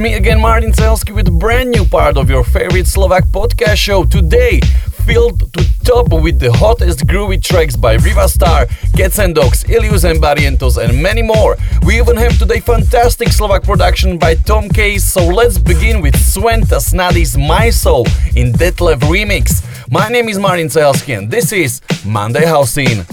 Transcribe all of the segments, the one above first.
Me again, Martin Cehelsky, with a brand new part of your favorite Slovak podcast show. Today, filled to top with the hottest groovy tracks by Riva Starr, Cats and Dogs, Illyus and Barrientos, and many more. We even have today fantastic Slovak production by Tom Case, so let's begin with Sven Tasnadi's My Soul in Detlef remix. My name is Martin Cehelsky, and this is Monday housin'.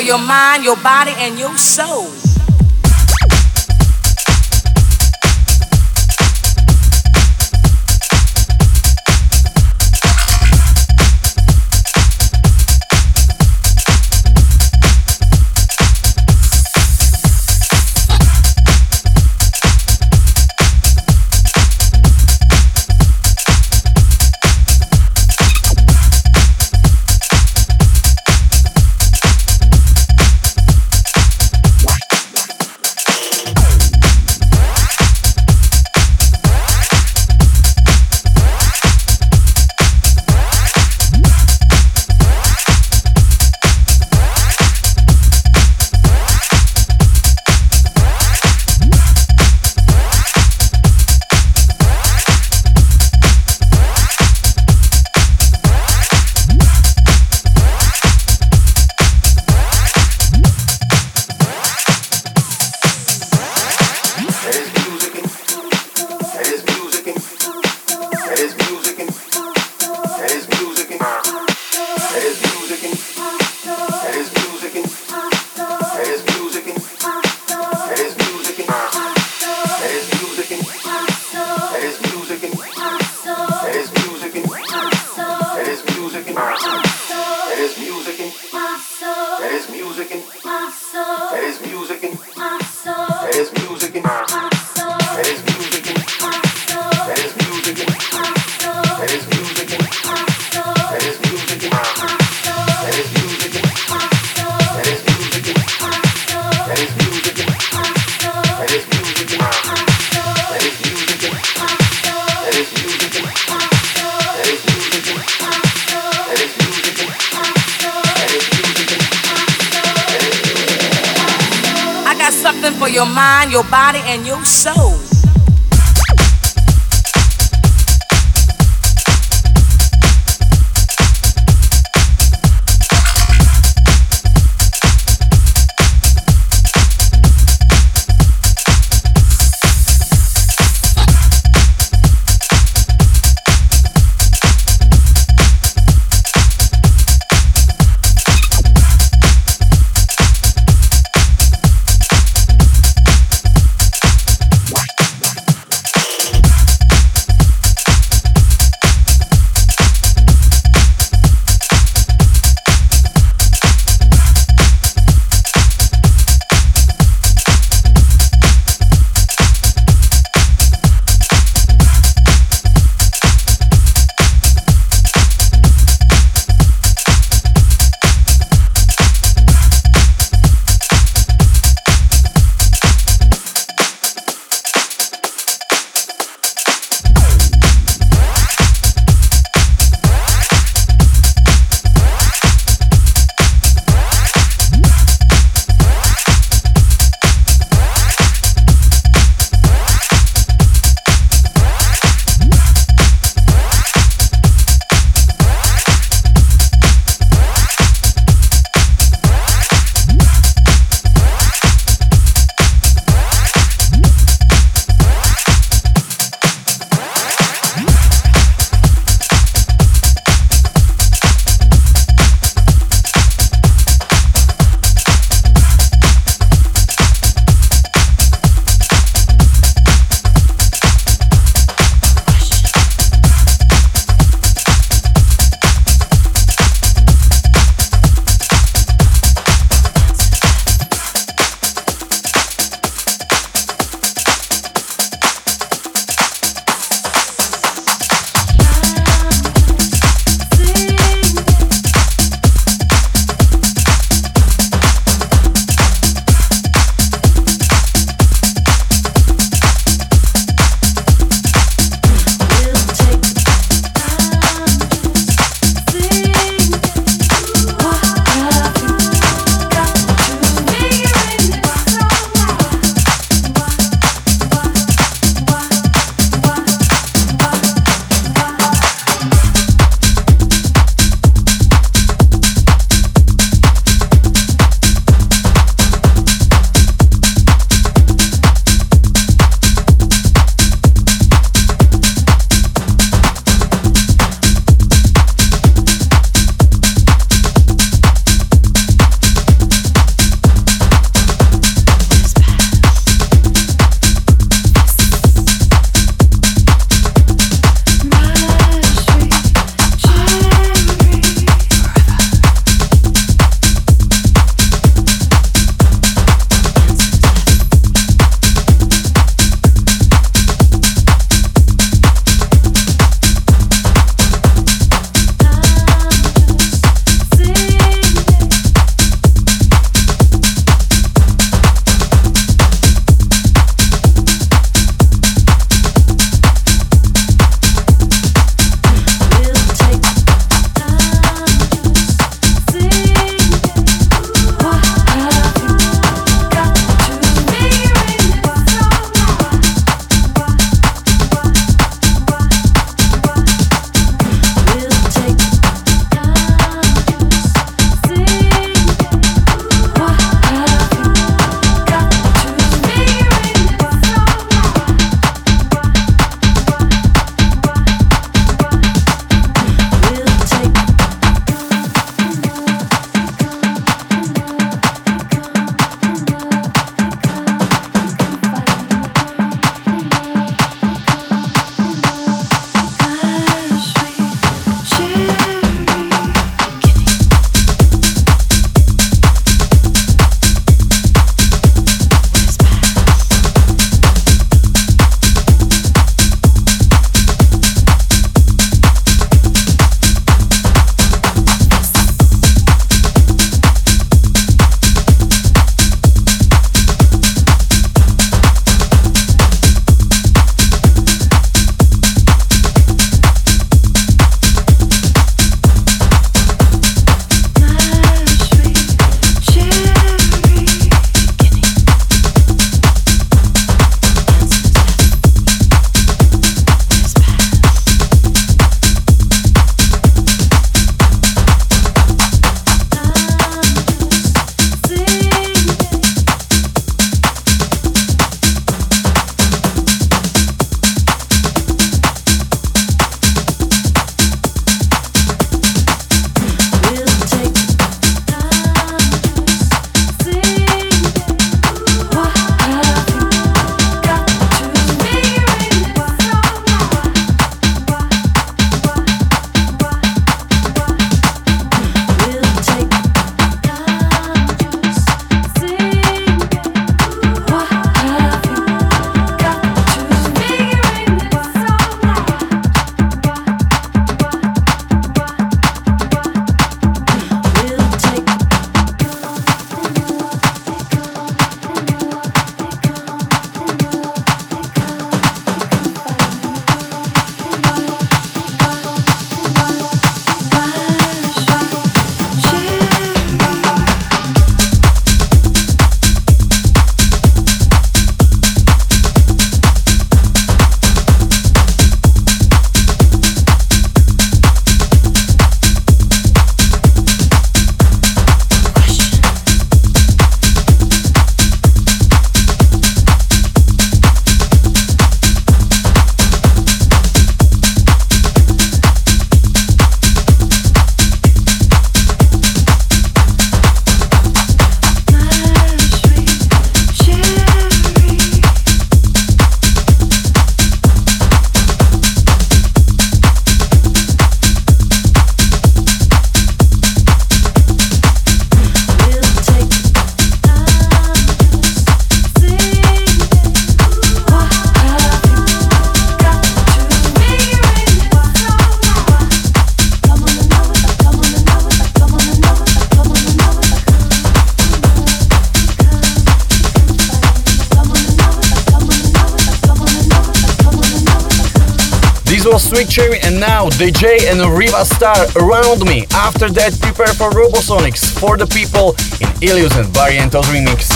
Your mind, your body, and your soul. Your body and your soul. Sweet Cherry and now Dajae and Riva Starr around me. After that, prepare for Robosonics for the people in Illyus and Barrientos remix.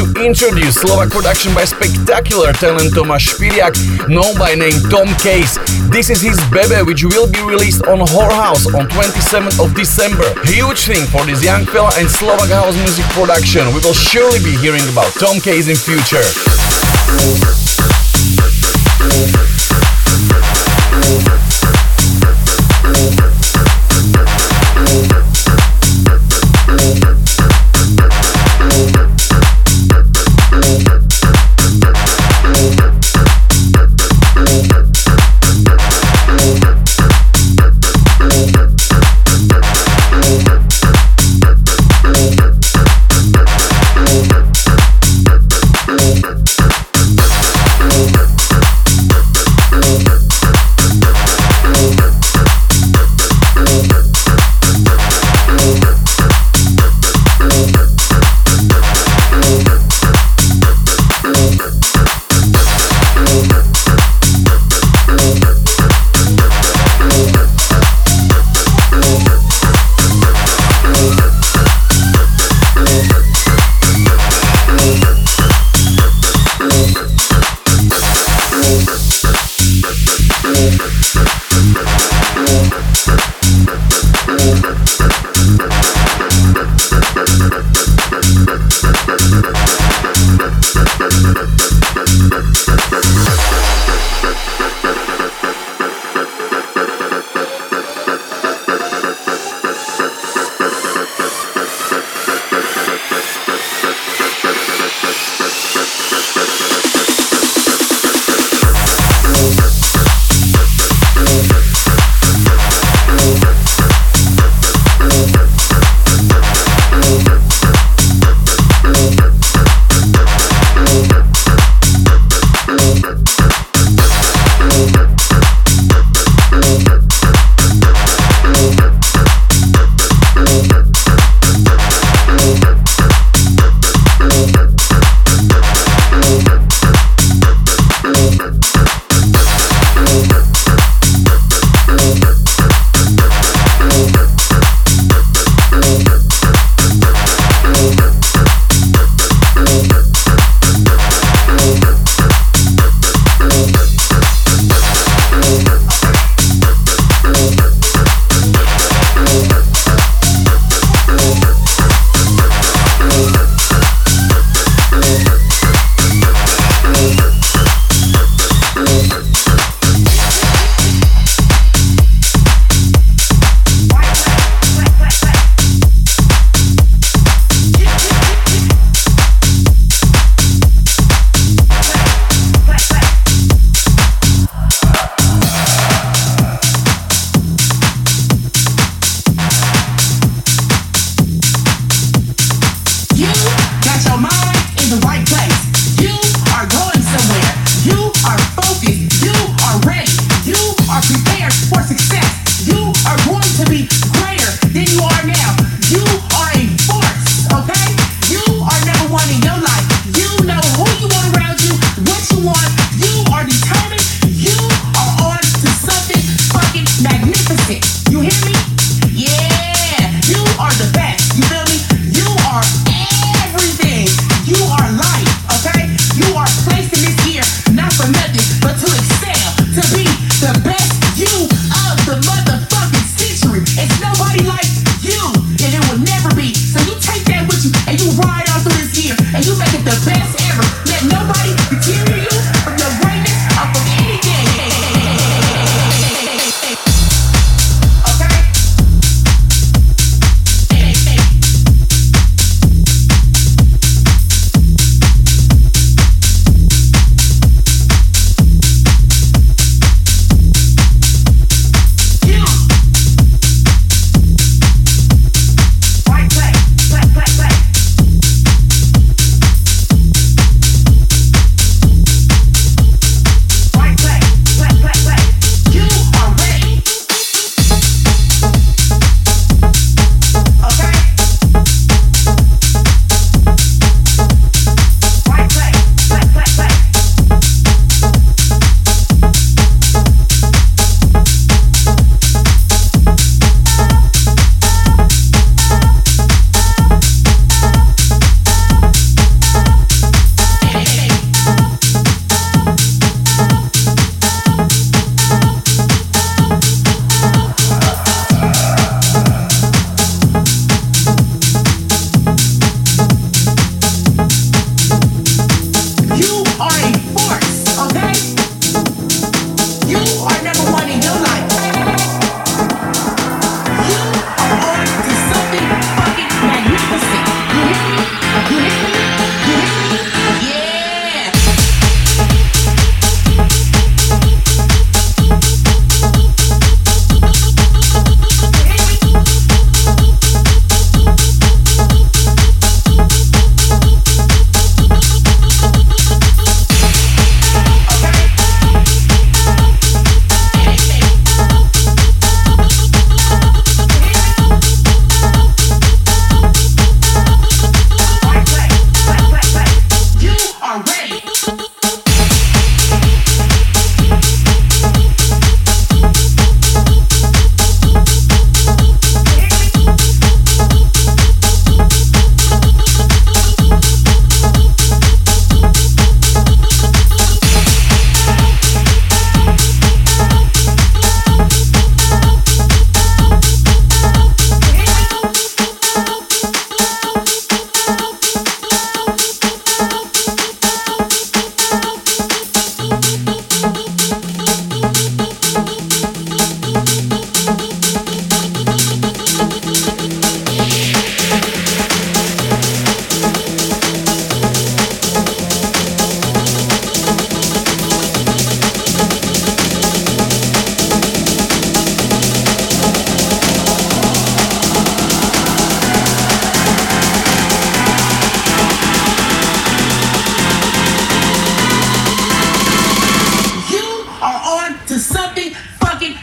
To introduce Slovak production by spectacular talent Tomáš Špiriak, known by name Tom Case. This is his Bebe, which will be released on Whorehouse on 27th of December. Huge thing for this young fella and Slovak house music production. We will surely be hearing about Tom Case in future.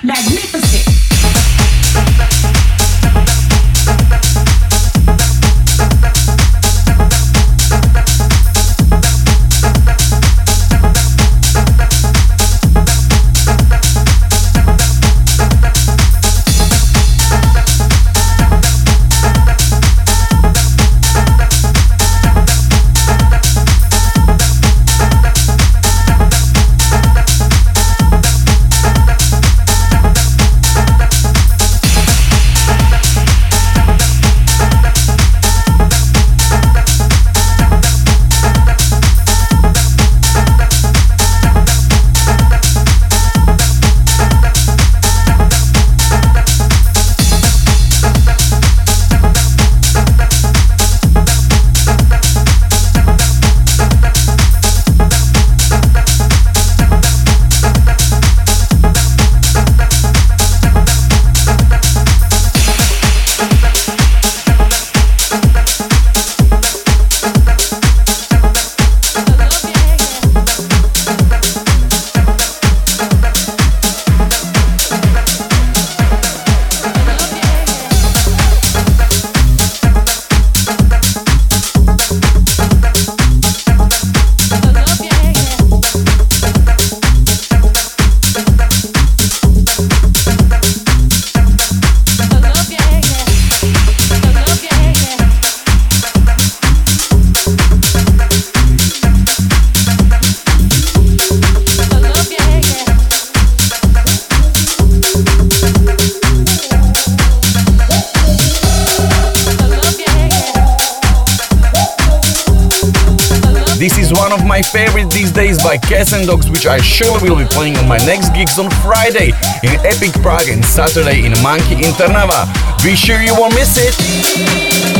Magnificent. By Cats and Dogs, which I sure will be playing on my next gigs on Friday in Epic Prague and Saturday in Monkey in Trnava. Be sure you won't miss it.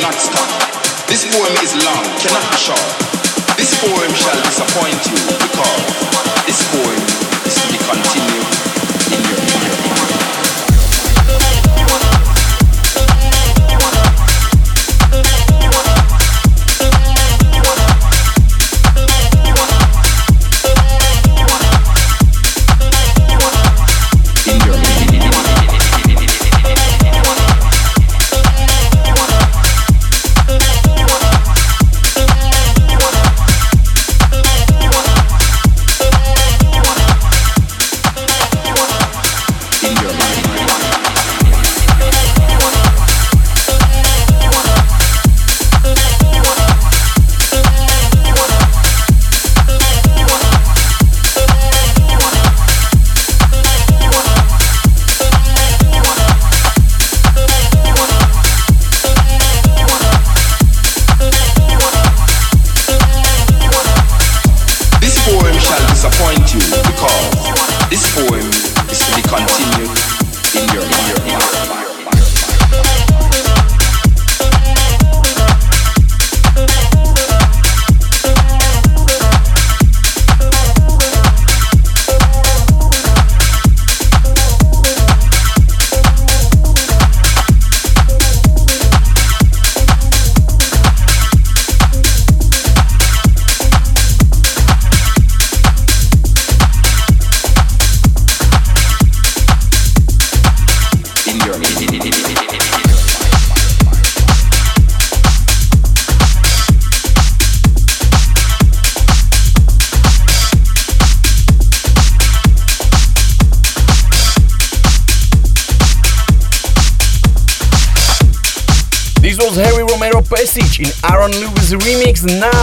non-stop. This poem is long, cannot be short.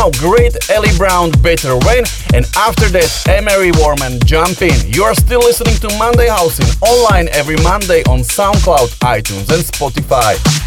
now, great Eli Brown, Better When, and after that, Emery Warman, Jumpin'. You are still listening to Monday housin' online every Monday on SoundCloud, iTunes, and Spotify.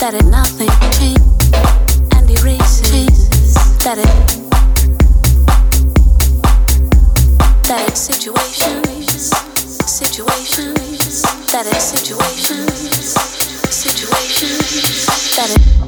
that it nothing changes. and erase that it that it situations situations that it situations situations that it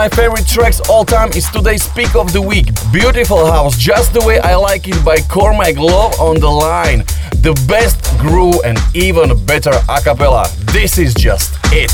my favorite tracks all time is today's pick of the week. Beautiful House, just the way I like it by Kormak Love on the line. The best groove and even better a cappella. This is just it.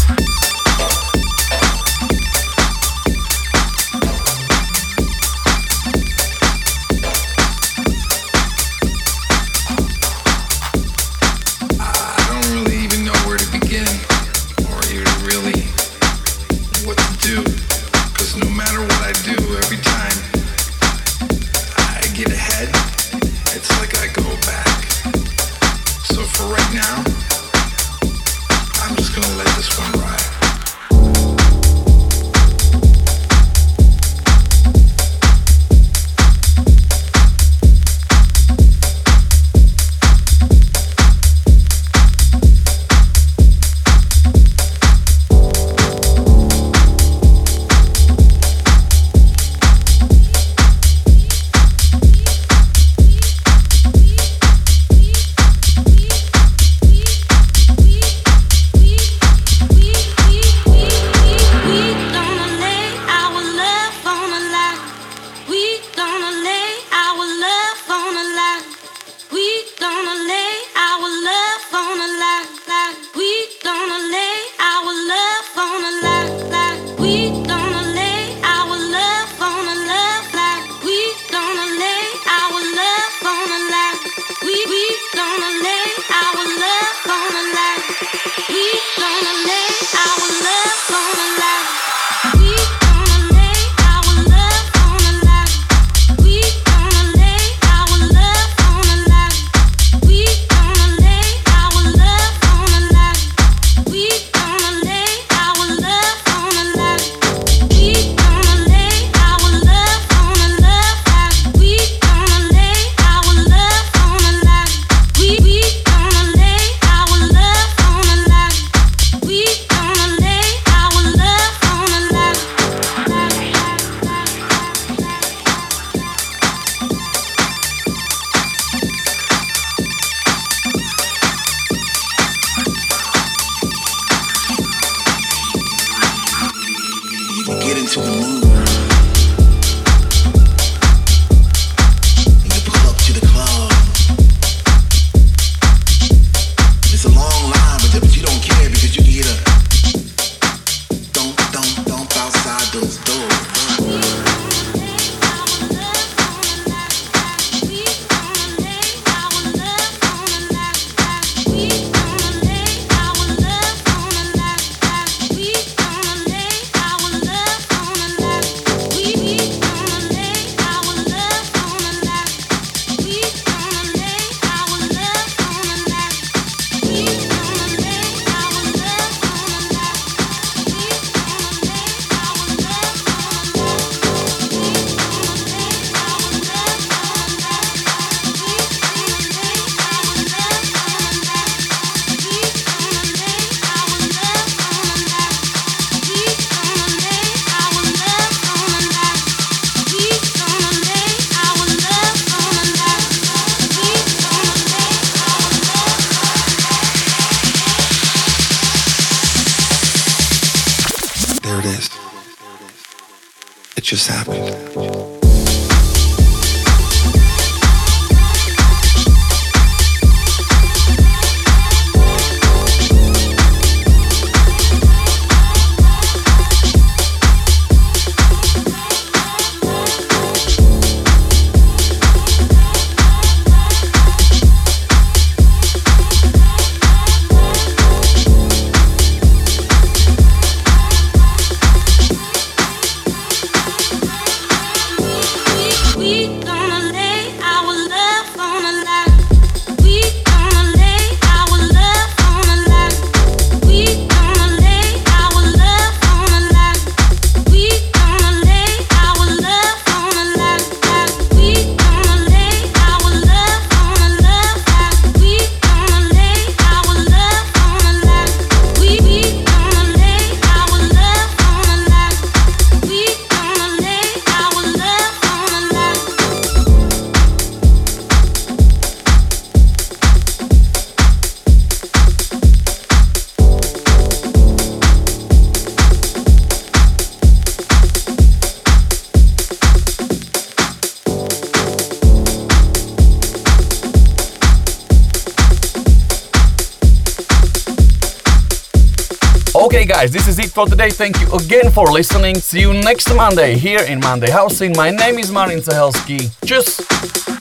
Guys, this for today. Thank you again for listening. See you next Monday here in Monday housin'. My name is Martin Cehelsky. Tschüss!